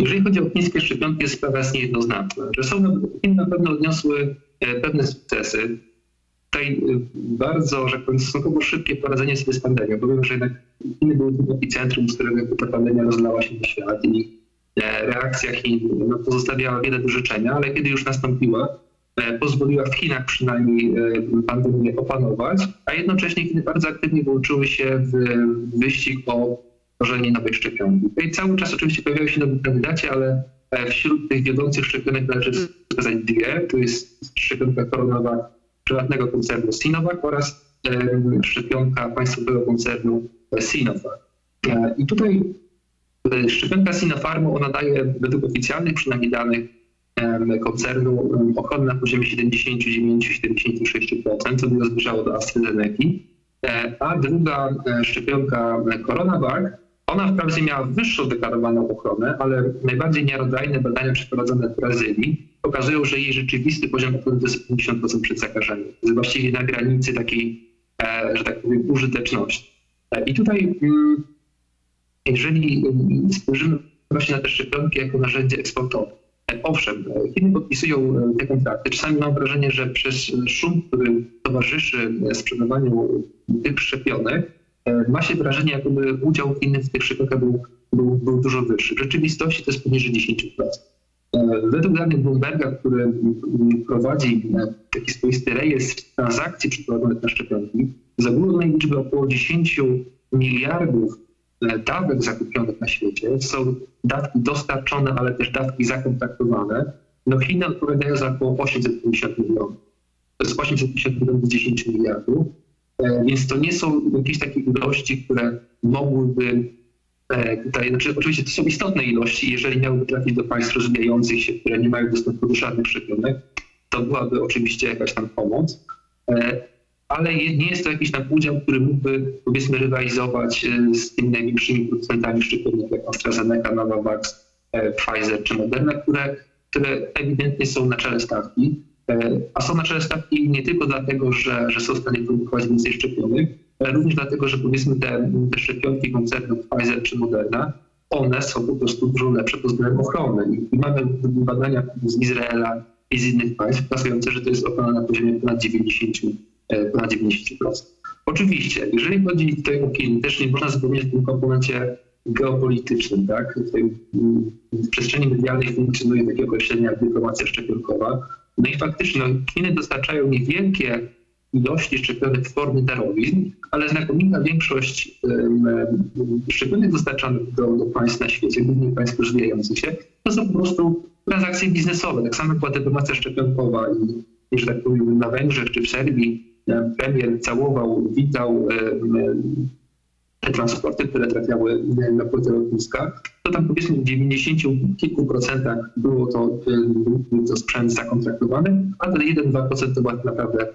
Jeżeli chodzi o chińskie szczepionki, sprawa jest niejednoznaczna. Że są Chiny na pewno odniosły pewne sukcesy. Tutaj bardzo, że stosunkowo szybkie poradzenie sobie z pandemią. Powiem, że jednak Chiny były tym epicentrum, z którego ta pandemia rozlała się na świat i reakcja Chin no, pozostawiała wiele do życzenia, ale kiedy już nastąpiła, E, pozwoliła w Chinach przynajmniej e, pandemię opanować, a jednocześnie Chiny bardzo aktywnie włączyły się w wyścig o tworzenie nowej szczepionki. I cały czas oczywiście pojawiają się nowi kandydaci, ale e, wśród tych wiodących szczepionek należy wskazać dwie. To jest szczepionka koronowa prywatnego koncernu Sinovac oraz szczepionka państwowego koncernu Sinovac. I tutaj szczepionka Sinopharmu, ona daje według oficjalnych przynajmniej danych koncernu ochronę na poziomie 79-76%, co by zbliżało do AstraZeneca. E, a druga e, szczepionka CoronaVac, ona wprawdzie miała wyższą deklarowaną ochronę, ale najbardziej miarodajne badania przeprowadzone w Brazylii pokazują, że jej rzeczywisty poziom ochrony to jest 50% przed zakażeniem. To jest właściwie na granicy takiej, e, że tak powiem, użyteczności. I tutaj, mm, jeżeli spojrzymy właśnie na te szczepionki jako narzędzie eksportowe, Owszem, Chiny podpisują e, te kontrakty. Czasami mam wrażenie, że przez szum, który towarzyszy sprzedawaniu tych szczepionek, e, ma się wrażenie, jakby udział Chin w tych szczepionkach był, był, był dużo wyższy. W rzeczywistości to jest poniżej 10%. E, według danych Bloomberga, który prowadzi taki swoisty rejestr transakcji przeprowadzonych na szczepionki, z ogólnej liczby około 10 miliardów dawek zakupionych na świecie, są dawki dostarczone, ale też dawki zakontraktowane. No Chiny odpowiadają za około 850 milionów. To jest 850 milionów z 10 miliardów. E, więc to nie są jakieś takie ilości, które mogłyby e, tutaj, znaczy oczywiście to są istotne ilości, jeżeli miałyby trafić do państw rozwijających się, które nie mają dostępu do żadnych szczepionek, to byłaby oczywiście jakaś tam pomoc. E, ale nie jest to jakiś tam udział, który mógłby powiedzmy rywalizować z tymi największymi producentami szczepionek jak AstraZeneca, Novavax, Pfizer czy Moderna, które, które ewidentnie są na czele stawki. E, a są na czele stawki nie tylko dlatego, że, że są w stanie produkować więcej szczepionek, ale również dlatego, że powiedzmy te, te szczepionki koncernów Pfizer czy Moderna, one są po prostu dużo lepsze pod względem ochrony. I mamy badania z Izraela i z innych państw pokazujące, że to jest ochrona na poziomie ponad 90 ponad 90%. Oczywiście, jeżeli chodzi o Chiny, też nie można zapomnieć o tym komponencie geopolitycznym, tak? Tutaj w przestrzeni medialnej funkcjonuje takie określenie jak dyplomacja szczepionkowa. No i faktycznie no, Chiny dostarczają niewielkie ilości szczepionek w formie darowizn, ale znakomita większość um, szczepionek dostarczanych do, do, państw na świecie, głównie państw rozwijających się, to są po prostu transakcje biznesowe. Tak samo była dyplomacja szczepionkowa i, że tak powiem, na Węgrzech czy w Serbii premier całował, witał te transporty, które trafiały na płytę lotniska, to tam powiedzmy w 90 kilku procentach było to, e, to sprzęt zakontraktowany, a ten 1-2% to była tak naprawdę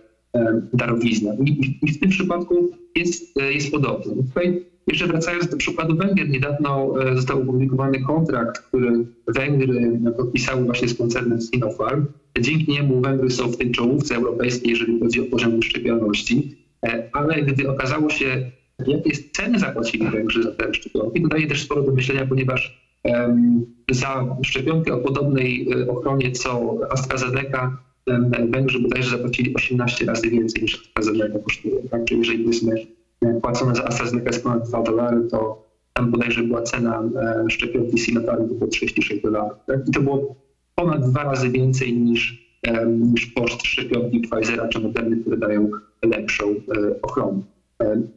darowizna. I, I, w tym przypadku jest, jest podobnie. Tutaj jeszcze wracając do przykładu Węgier, niedawno został opublikowany kontrakt, który Węgry podpisały właśnie z koncernem Sinopharm Dzięki niemu Węgry są w tej czołówce europejskiej, jeżeli chodzi o poziom szczepioności. E, ale gdy okazało się, jakie ceny zapłacili Węgrzy za te szczepionki, to daje też sporo do myślenia, ponieważ um, za szczepionkę o podobnej e, ochronie co AstraZeneca um, Węgrzy bodajże zapłacili 18 razy więcej niż AstraZeneca kosztuje. Tak? Czyli jeżeli powiedzmy e, płacone za AstraZeneca jest ponad 2 dolary, to tam bodajże była cena e, szczepionki Sinopharm to było 36 dolarów. Tak? I to było ponad dwa razy więcej niż, niż szczepionki Pfizera czy Moderny, które dają lepszą ochronę.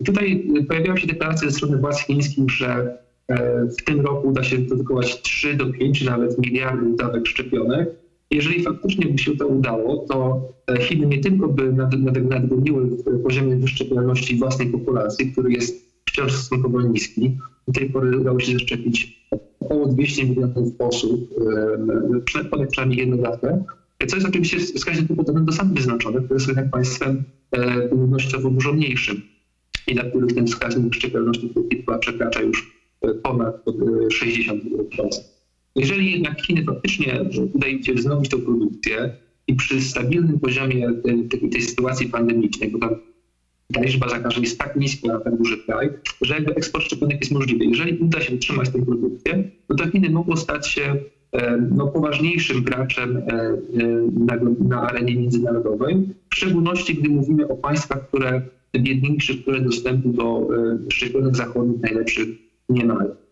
Tutaj pojawiają się deklaracje ze strony władz chińskich, że e, w tym roku uda się produkować 3 do 5 nawet miliardów dawek szczepionek. Jeżeli faktycznie by się to udało, to e, Chiny nie tylko by nadgoniły poziomie wyszczepialności własnej populacji, który jest wciąż stosunkowo niski. Do tej pory udało się zaszczepić około 200 milionów osób, podać przynajmniej jedną dawkę, co jest oczywiście wskaźnikiem podobnym do Stanów Zjednoczonych, które są jednak państwem e, ludnościowo dużo mniejszym i dla których ten wskaźnik szczepionności chyba przekracza już e, ponad 60%. E, Jeżeli jednak Chiny faktycznie uda im się wznowić tę produkcję i przy stabilnym poziomie tej, tej sytuacji pandemicznej, bo tam ta liczba zakażeń jest tak niska na tak duży kraj, że jakby eksport szczepionek jest możliwy. Jeżeli uda się utrzymać tę produkcję, no to Chiny mogą stać się no, poważniejszym graczem na, na arenie międzynarodowej, w szczególności gdy mówimy o państwach, które biedniejszych, które dostępu do szczepionek zachodnich najlepszych nie mają.